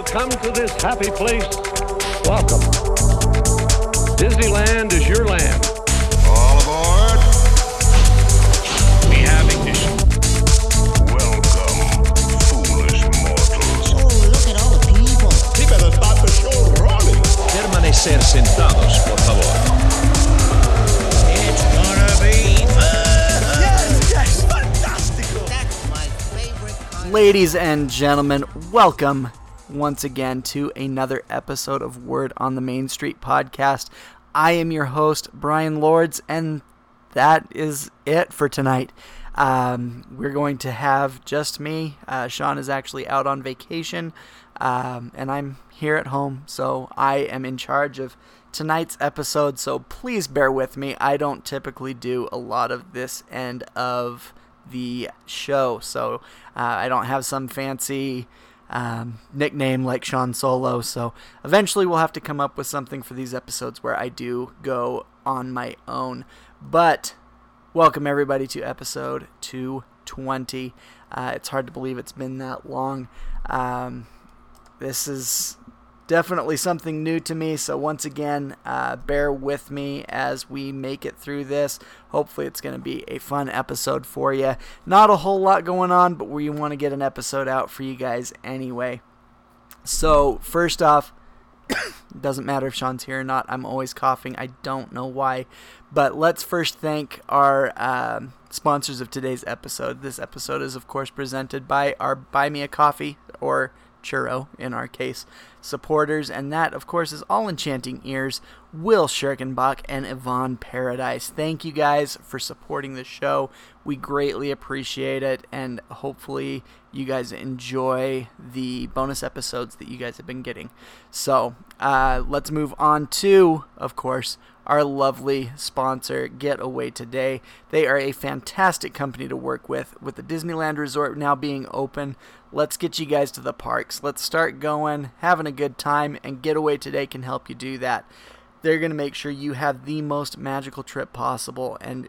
will come to this happy place, welcome. Disneyland is your land. All aboard. We have ignition. Welcome, foolish mortals. Oh, look at all the people. He better start the show running. Permanecer sentados, por favor. It's gonna be fun. Yes, yes, fantastical. That's my favorite. Ladies and gentlemen, welcome once again to another episode of Word on the Main Street podcast. I am your host, Brian Lords, and that is it for tonight. Um, we're going to have just me. Uh, Sean is actually out on vacation, um, and I'm here at home, so I am in charge of tonight's episode. So please bear with me. I don't typically do a lot of this end of the show, so uh, I don't have some fancy um, nickname like Sean Solo. So eventually we'll have to come up with something for these episodes where I do go on my own. But welcome everybody to episode 220. Uh, it's hard to believe it's been that long. Um, this is definitely something new to me. So once again, uh, bear with me as we make it through this. Hopefully, it's going to be a fun episode for you. Not a whole lot going on, but we want to get an episode out for you guys anyway. So first off, doesn't matter if Sean's here or not. I'm always coughing. I don't know why. But let's first thank our um, sponsors of today's episode. This episode is, of course, presented by our Buy Me a Coffee, or Churro in our case, supporters. And that, of course, is All Enchanting Ears, Will Schirkenbach, and Yvonne Paradise. Thank you guys for supporting the show. We greatly appreciate it. And hopefully, you guys enjoy the bonus episodes that you guys have been getting. So, uh, let's move on to, of course, our lovely sponsor, Getaway Today. They are a fantastic company to work with. With the Disneyland Resort now being open, let's get you guys to the parks. Let's start going, having a good time, and Getaway Today can help you do that. They're going to make sure you have the most magical trip possible, and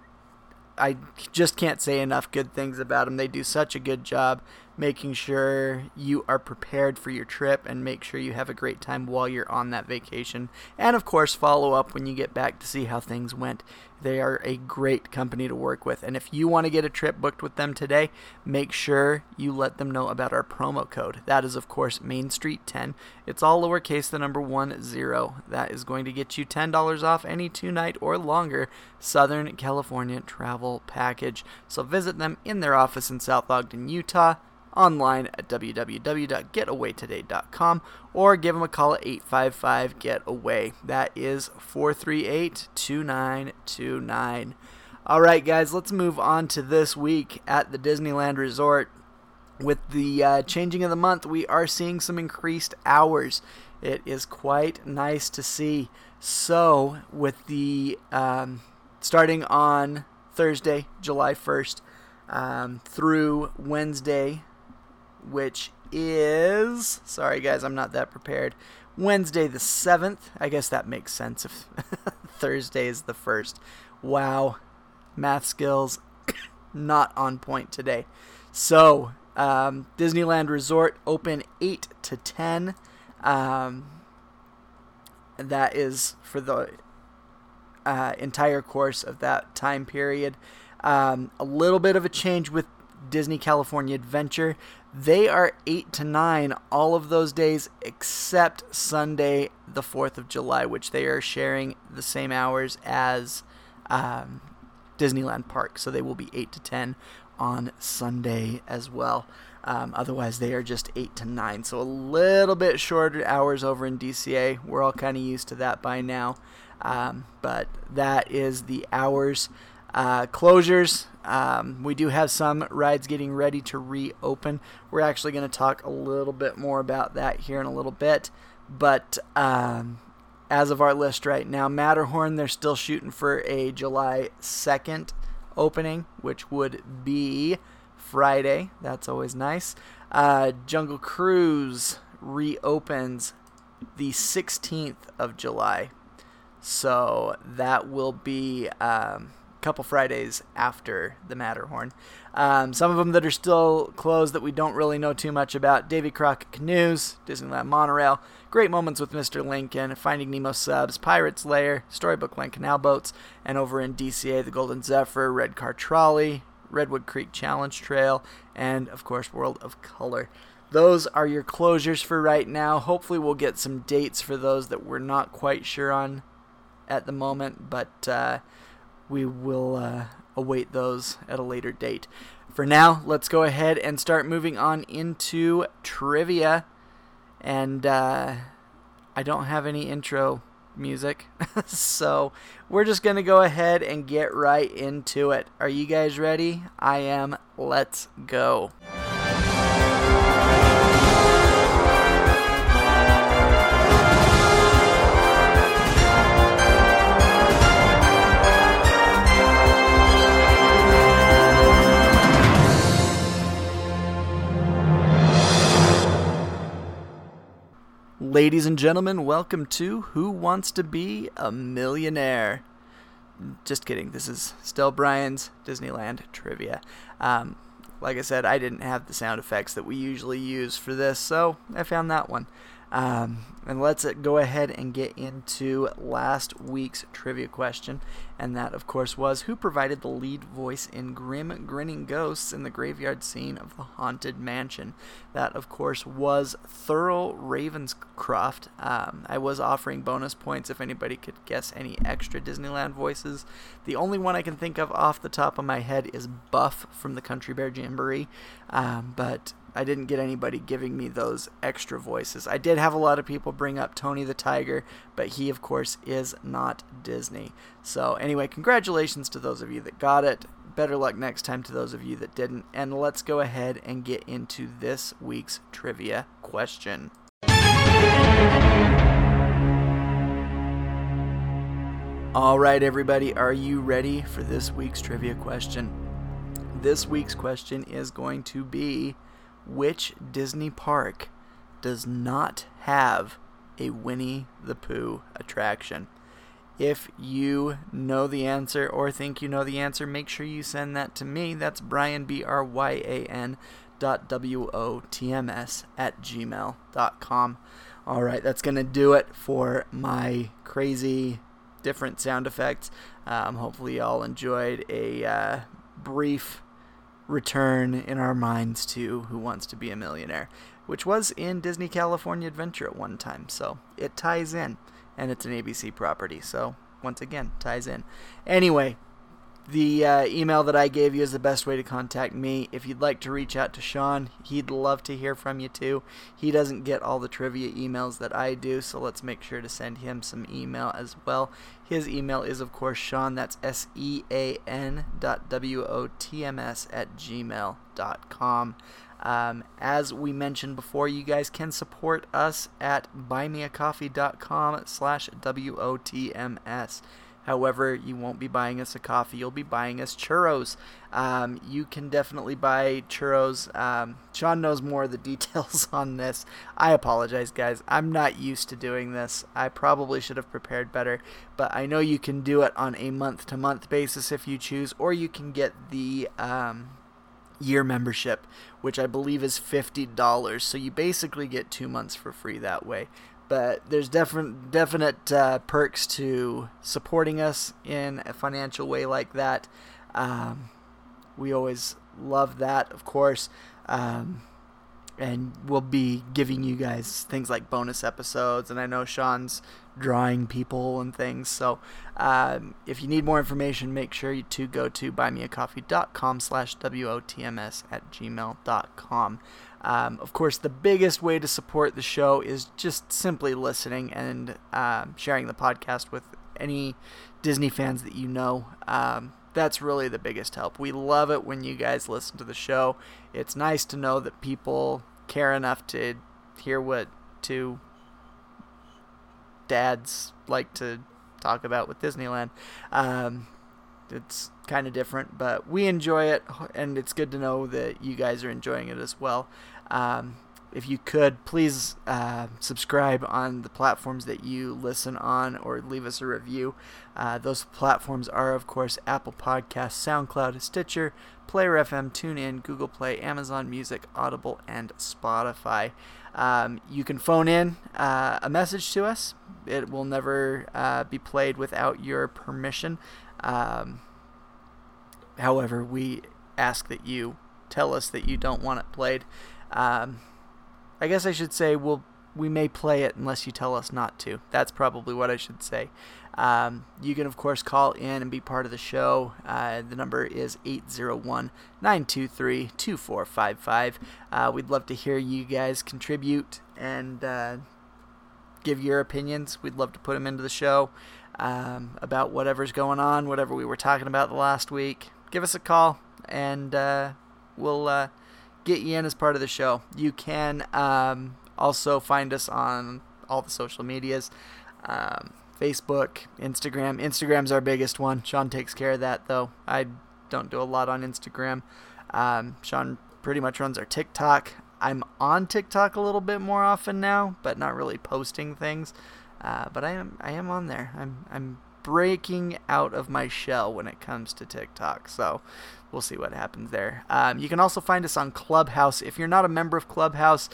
I just can't say enough good things about them. They do such a good job making sure you are prepared for your trip and make sure you have a great time while you're on that vacation. And of course, follow up when you get back to see how things went. They are a great company to work with. And if you want to get a trip booked with them today, make sure you let them know about our promo code. That is, of course, Main Street 10. It's all lowercase, the number one zero. That is going to get you $10 off any two night or longer Southern California travel package. So visit them in their office in South Ogden, Utah online at www.getawaytoday.com or give them a call at 855 GETAWAY. That is 438 2929. All right, guys, let's move on to this week at the Disneyland Resort. With the uh, changing of the month, we are seeing some increased hours. It is quite nice to see. So, with the um, starting on Thursday, July 1st, um, through Wednesday, which is sorry guys i'm not that prepared. Wednesday the 7th i guess that makes sense if thursday is the first. Wow. Math skills not on point today. So um, disneyland resort open 8 to 10 um, that is for the uh, entire course of that time period. Um, a little bit of a change with Disney California Adventure. They are 8 to 9 all of those days except Sunday, the 4th of July, which they are sharing the same hours as um, Disneyland Park. So they will be 8 to 10 on Sunday as well. Um, otherwise, they are just 8 to 9. So a little bit shorter hours over in DCA. We're all kind of used to that by now. Um, but that is the hours. Uh, closures. Um, we do have some rides getting ready to reopen. We're actually going to talk a little bit more about that here in a little bit. But um, as of our list right now, Matterhorn, they're still shooting for a July 2nd opening, which would be Friday. That's always nice. Uh, Jungle Cruise reopens the 16th of July. So that will be um, couple Fridays after the Matterhorn. Um, some of them that are still closed that we don't really know too much about. Davy Crockett Canoes, Disneyland Monorail, Great Moments with Mr. Lincoln, Finding Nemo Subs, Pirates Lair, Storybook Land Canal Boats, and over in DCA, the Golden Zephyr, Red Car Trolley, Redwood Creek Challenge Trail, and of course, World of Color. Those are your closures for right now. Hopefully, we'll get some dates for those that we're not quite sure on at the moment, but uh, we will uh, await those at a later date. For now, let's go ahead and start moving on into trivia. And uh, I don't have any intro music, so we're just going to go ahead and get right into it. Are you guys ready? I am. Let's go. Ladies and gentlemen, welcome to Who Wants to Be a Millionaire? Just kidding. This is Stell Bryan's Disneyland trivia. Um, like I said, I didn't have the sound effects that we usually use for this, so I found that one. Um, and let's go ahead and get into last week's trivia question. And that, of course, was who provided the lead voice in Grim Grinning Ghosts in the graveyard scene of the Haunted Mansion? That, of course, was Thurl Ravenscroft. Um, I was offering bonus points if anybody could guess any extra Disneyland voices. The only one I can think of off the top of my head is Buff from the Country Bear Jamboree. Um, but I didn't get anybody giving me those extra voices. I did have a lot of people bring up Tony the Tiger, but he, of course, is not Disney. So, anyway, congratulations to those of you that got it. Better luck next time to those of you that didn't. And let's go ahead and get into this week's trivia question. All right, everybody, are you ready for this week's trivia question? This week's question is going to be which Disney park does not have a Winnie the Pooh attraction? If you know the answer or think you know the answer, make sure you send that to me. That's Brian, B R Y A N dot W O T M S at gmail.com. All right, that's going to do it for my crazy different sound effects. Um, hopefully, y'all enjoyed a uh, brief return in our minds to Who Wants to Be a Millionaire, which was in Disney California Adventure at one time. So it ties in, and it's an ABC property. So once again, ties in. Anyway, the uh, email that I gave you is the best way to contact me. If you'd like to reach out to Sean, he'd love to hear from you too. He doesn't get all the trivia emails that I do, so let's make sure to send him some email as well. His email is, of course, Sean, that's S E A N dot W O T M S at gmail dot com. Um, as we mentioned before, you guys can support us at buymeacoffee.com slash W-O-T-M-S. However, you won't be buying us a coffee, you'll be buying us churros. Um, you can definitely buy churros. Um, Sean knows more of the details on this. I apologize, guys. I'm not used to doing this. I probably should have prepared better, but I know you can do it on a month to month basis if you choose, or you can get the. Um, year membership, which I believe is $50. So you basically get two months for free that way but there's definite definite uh, perks to supporting us in a financial way like that. Um, we always love that, of course, um, and we'll be giving you guys things like bonus episodes. And I know Sean's drawing people and things. So um, if you need more information, make sure you to go to buymeacoffee.com slash WOTMS at gmail.com. Um, of course, the biggest way to support the show is just simply listening and um, sharing the podcast with any Disney fans that you know. Um, that's really the biggest help. We love it when you guys listen to the show. It's nice to know that people care enough to hear what two dads like to talk about with Disneyland. Um, it's kind of different, but we enjoy it, and it's good to know that you guys are enjoying it as well. Um, if you could, please uh, subscribe on the platforms that you listen on or leave us a review. Uh, those platforms are, of course, Apple Podcasts, SoundCloud, Stitcher, Player FM, TuneIn, Google Play, Amazon Music, Audible, and Spotify. Um, you can phone in uh, a message to us. It will never uh, be played without your permission. Um, however, we ask that you tell us that you don't want it played. Um, I guess I should say we'll we may play it unless you tell us not to. That's probably what I should say. Um, you can, of course, call in and be part of the show. Uh, the number is 801 923 2455. Uh, we'd love to hear you guys contribute and uh, give your opinions. We'd love to put them into the show um, about whatever's going on, whatever we were talking about the last week. Give us a call and uh, we'll uh, get you in as part of the show. You can um, also find us on all the social medias. Um, Facebook, Instagram. Instagram's our biggest one. Sean takes care of that, though. I don't do a lot on Instagram. Um, Sean pretty much runs our TikTok. I'm on TikTok a little bit more often now, but not really posting things. Uh, but I am I am on there. I'm I'm breaking out of my shell when it comes to TikTok. So we'll see what happens there. Um, you can also find us on Clubhouse. If you're not a member of Clubhouse,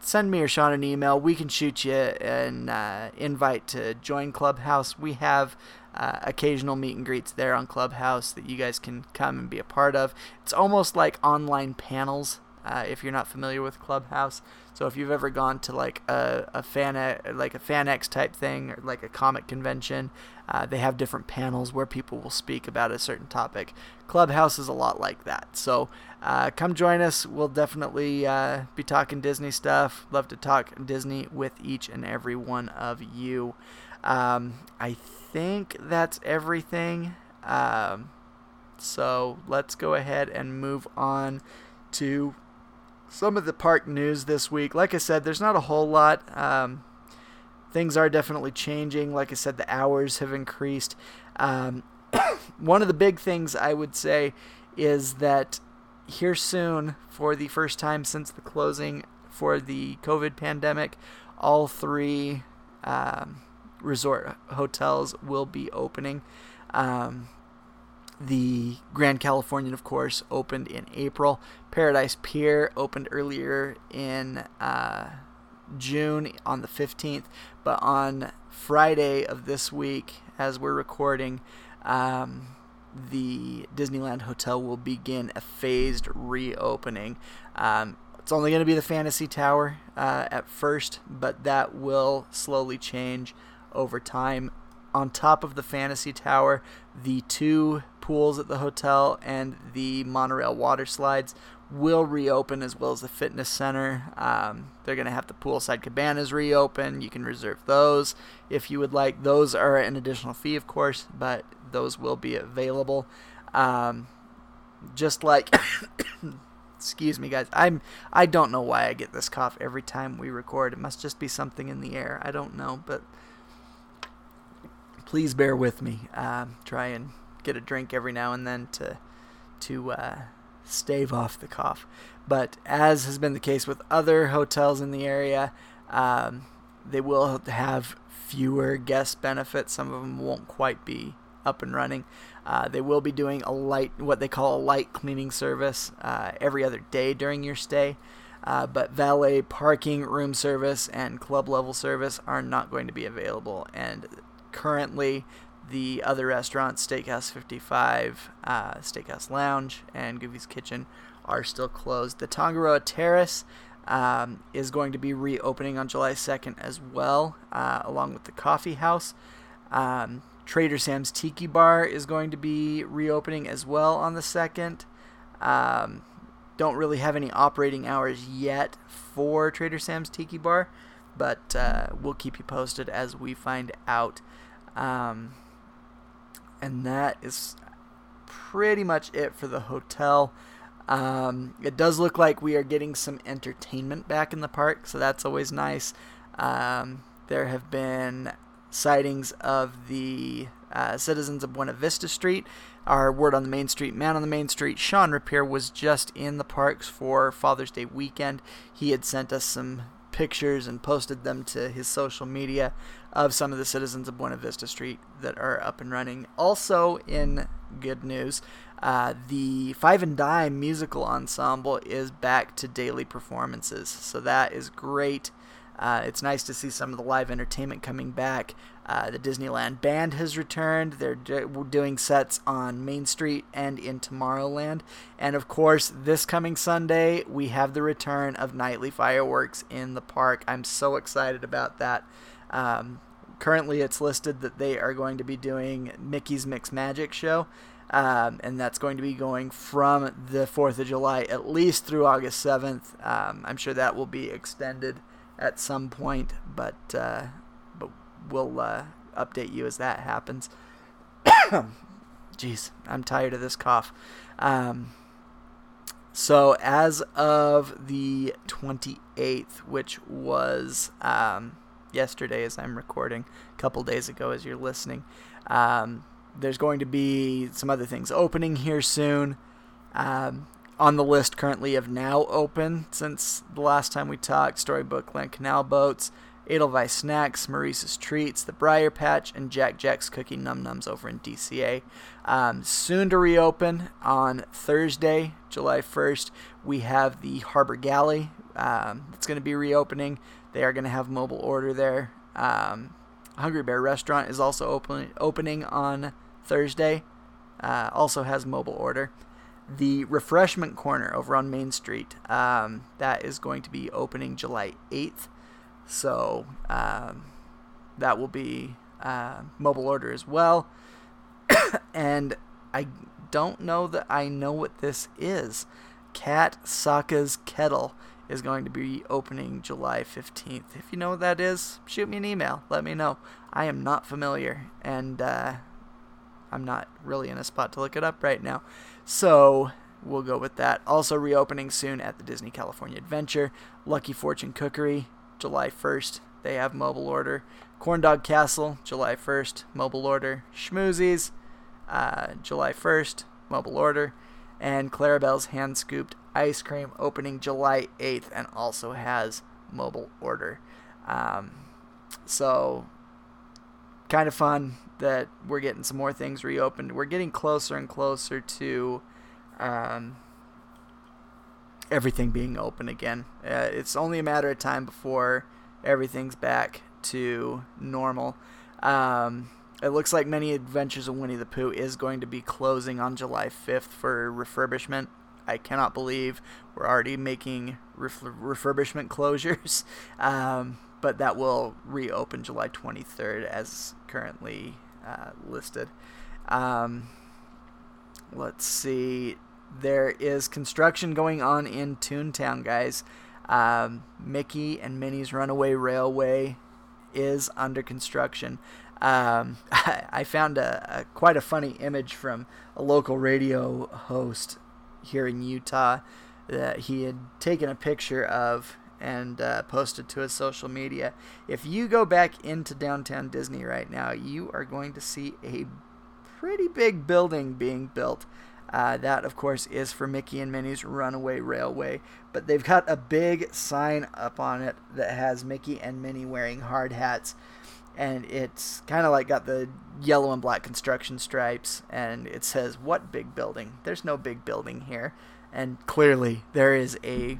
send me or Sean an email. We can shoot you an uh, invite to join Clubhouse. We have uh, occasional meet and greets there on Clubhouse that you guys can come and be a part of. It's almost like online panels. Uh, if you're not familiar with Clubhouse, so if you've ever gone to like a, a fan like a FanX type thing or like a comic convention, uh, they have different panels where people will speak about a certain topic. Clubhouse is a lot like that. So uh, come join us. We'll definitely uh, be talking Disney stuff. Love to talk Disney with each and every one of you. Um, I think that's everything. Um, so let's go ahead and move on to some of the park news this week. Like I said, there's not a whole lot. Um, things are definitely changing. Like I said, the hours have increased. Um, one of the big things I would say is that here soon, for the first time since the closing for the COVID pandemic, all three um, resort hotels will be opening. Um, the Grand Californian, of course, opened in April. Paradise Pier opened earlier in uh, June on the 15th, but on Friday of this week, as we're recording, um, the Disneyland Hotel will begin a phased reopening. Um, it's only going to be the Fantasy Tower uh, at first, but that will slowly change over time. On top of the Fantasy Tower, the two pools at the hotel and the monorail water slides will reopen as well as the fitness center. Um, they're going to have the poolside cabanas reopen. You can reserve those if you would like. Those are an additional fee, of course, but those will be available. Um, just like, excuse me, guys. I'm I don't know why I get this cough every time we record. It must just be something in the air. I don't know, but please bear with me. Um, try and get a drink every now and then to to uh, stave off the cough. But as has been the case with other hotels in the area, um, they will have fewer guest benefits. Some of them won't quite be up and running. Uh, they will be doing a light, what they call a light cleaning service, uh, every other day during your stay. Uh, but valet parking, room service, and club level service are not going to be available. And currently, the other restaurants, Steakhouse 55, uh, Steakhouse Lounge, and Goofy's Kitchen, are still closed. The Tangaroa Terrace um, is going to be reopening on July 2nd as well, uh, along with the Coffee House. Um, Trader Sam's Tiki Bar is going to be reopening as well on the 2nd. Um, don't really have any operating hours yet for Trader Sam's Tiki Bar, but uh, we'll keep you posted as we find out. Um, and that is pretty much it for the hotel. Um, it does look like we are getting some entertainment back in the park, so that's always nice. Um, there have been sightings of the uh, citizens of Buena Vista Street. Our word on the Main Street, man on the Main Street, Sean Rapier was just in the parks for Father's Day weekend. He had sent us some pictures and posted them to his social media of some of the citizens of Buena Vista Street that are up and running. Also, in good news, uh, the Five and Dime musical ensemble is back to daily performances, so that is great. Uh, it's nice to see some of the live entertainment coming back. Uh, the Disneyland Band has returned. They're do- doing sets on Main Street and in Tomorrowland. And of course, this coming Sunday, we have the return of nightly fireworks in the park. I'm so excited about that. Um, currently, it's listed that they are going to be doing Mickey's Mix Magic Show. Um, and that's going to be going from the 4th of July at least through August 7th. Um, I'm sure that will be extended at some point, but uh, but we'll uh, update you as that happens. Jeez, I'm tired of this cough. Um, so as of the 28th, which was um, yesterday, as I'm recording, a couple days ago, as you're listening, um, there's going to be some other things opening here soon. Um, on the list currently of now open since the last time we talked Storybook Land Canal Boats, Edelweiss Snacks, Maurice's Treats, The Briar Patch, and Jack Jack's Cookie Num Nums over in DCA. Um, soon to reopen on Thursday, July 1st, we have the Harbor Galley. Um, it's going to be reopening. They are going to have mobile order there. Um, Hungry Bear Restaurant is also open, opening on Thursday. Uh, also has mobile order the refreshment corner over on Main Street. Um, that is going to be opening July 8th. So um, that will be uh, mobile order as well. and I don't know that I know what this is. Kat Saka's Kettle is going to be opening July 15th. If you know what that is, shoot me an email. Let me know. I am not familiar, and uh, I'm not really in a spot to look it up right now. So we'll go with that. Also reopening soon at the Disney California Adventure. Lucky Fortune Cookery, July 1st. They have mobile order. Corn Dog Castle, July 1st, mobile order. Schmoozies, uh, July 1st, mobile order. And Clarabelle's Hand Scooped Ice Cream opening July 8th and also has mobile order. Um, so, kind of fun that we're getting some more things reopened. We're getting closer and closer to um, everything being open again. Uh, it's only a matter of time before everything's back to normal. Um, it looks like many Adventures of Winnie the Pooh is going to be closing on July 5th for refurbishment. I cannot believe we're already making ref- refurbishment closures. Um, but that will reopen July 23rd as currently uh, listed. Um, let's see. There is construction going on in Toontown, guys. Um, Mickey and Minnie's Runaway Railway is under construction. Um, I found a, a, quite a funny image from a local radio host here in Utah that he had taken a picture of and uh, posted to his social media. If you go back into downtown Disney right now, you are going to see a pretty big building being built. Uh, that, of course, is for Mickey and Minnie's Runaway Railway. But they've got a big sign up on it that has Mickey and Minnie wearing hard hats. And it's kind of like got the yellow and black construction stripes. And it says, What big building? There's no big building here. And clearly, there is a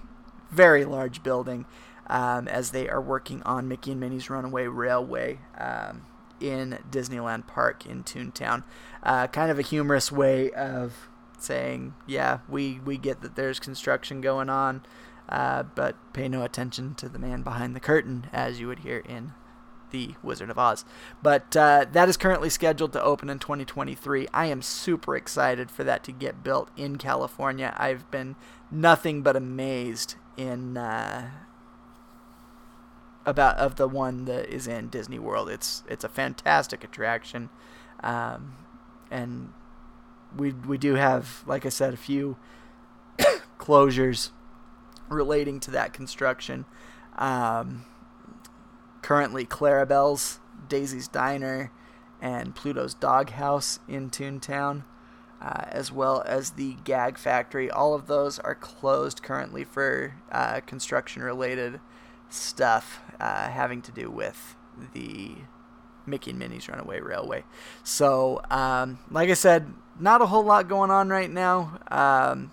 very large building um, as they are working on Mickey and Minnie's Runaway Railway um, in Disneyland Park in Toontown. Uh, kind of a humorous way of saying, yeah, we, we get that there's construction going on, uh, but pay no attention to the man behind the curtain, as you would hear in The Wizard of Oz. But uh, that is currently scheduled to open in 2023. I am super excited for that to get built in California. I've been nothing but amazed in uh, about of the one that is in Disney World. It's it's a fantastic attraction, um, and we we do have, like I said, a few closures relating to that construction. Um, currently, Clarabelle's Daisy's Diner and Pluto's Doghouse in Toontown, uh, as well as the Gag Factory. All of those are closed currently for uh, construction related stuff uh, having to do with the Mickey and Minnie's Runaway Railway. So, um, like I said, not a whole lot going on right now. Um,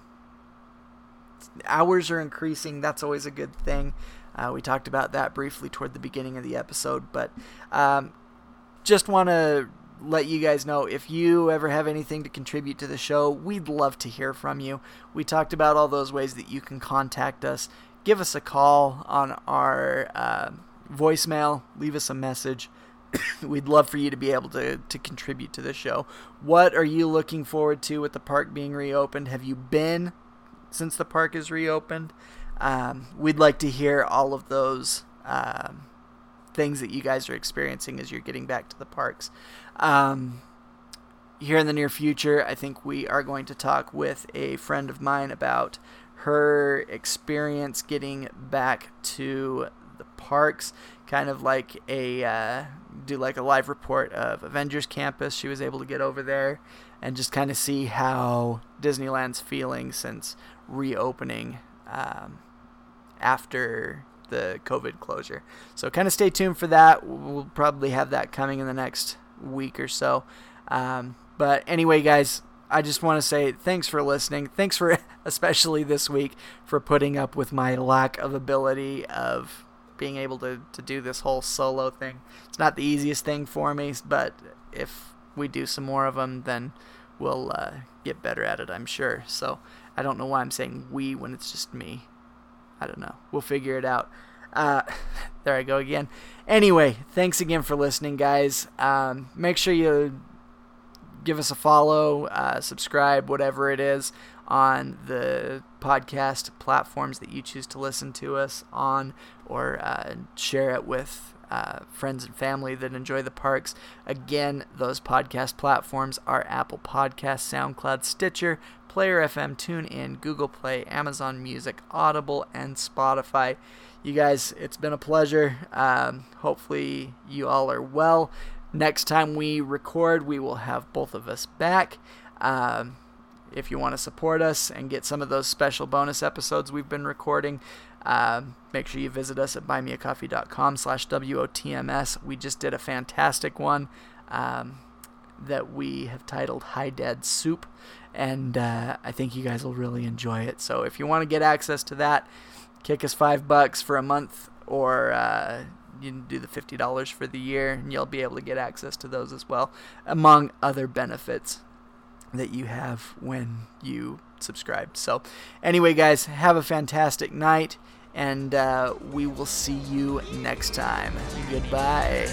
hours are increasing. That's always a good thing. Uh, we talked about that briefly toward the beginning of the episode, but um, just want to let you guys know if you ever have anything to contribute to the show, we'd love to hear from you. We talked about all those ways that you can contact us. Give us a call on our uh, voicemail, leave us a message. We'd love for you to be able to, to contribute to the show. What are you looking forward to with the park being reopened? Have you been since the park is reopened? Um, we'd like to hear all of those um, things that you guys are experiencing as you're getting back to the parks. Um, here in the near future, I think we are going to talk with a friend of mine about her experience getting back to the parks, kind of like a uh, do like a live report of Avengers Campus. She was able to get over there and just kind of see how Disneyland's feeling since reopening um, after the COVID closure. So kind of stay tuned for that. We'll probably have that coming in the next week or so. Um, but anyway, guys, I just want to say thanks for listening. Thanks for, especially this week, for putting up with my lack of ability of being able to, to do this whole solo thing. It's not the easiest thing for me, but if we do some more of them, then we'll uh, get better at it, I'm sure. So I don't know why I'm saying we when it's just me. I don't know. We'll figure it out. Uh, there I go again. Anyway, thanks again for listening, guys. Um, make sure you give us a follow, uh, subscribe, whatever it is, on the podcast platforms that you choose to listen to us on, or uh, share it with uh, friends and family that enjoy the parks. Again, those podcast platforms are Apple Podcasts, SoundCloud, Stitcher, Player FM, TuneIn, Google Play, Amazon Music, Audible, and Spotify. You guys, it's been a pleasure. Um, hopefully, you all are well. Next time we record, we will have both of us back. Um, if you want to support us and get some of those special bonus episodes we've been recording, uh, make sure you visit us at buymeacoffee.com slash WOTMS. We just did a fantastic one um, that we have titled Hi Dad Soup, and uh, I think you guys will really enjoy it. So if you want to get access to that, kick us five bucks for a month or uh, you can do the $50 for the year and you'll be able to get access to those as well among other benefits that you have when you subscribe. So anyway guys have a fantastic night and uh, we will see you next time. Goodbye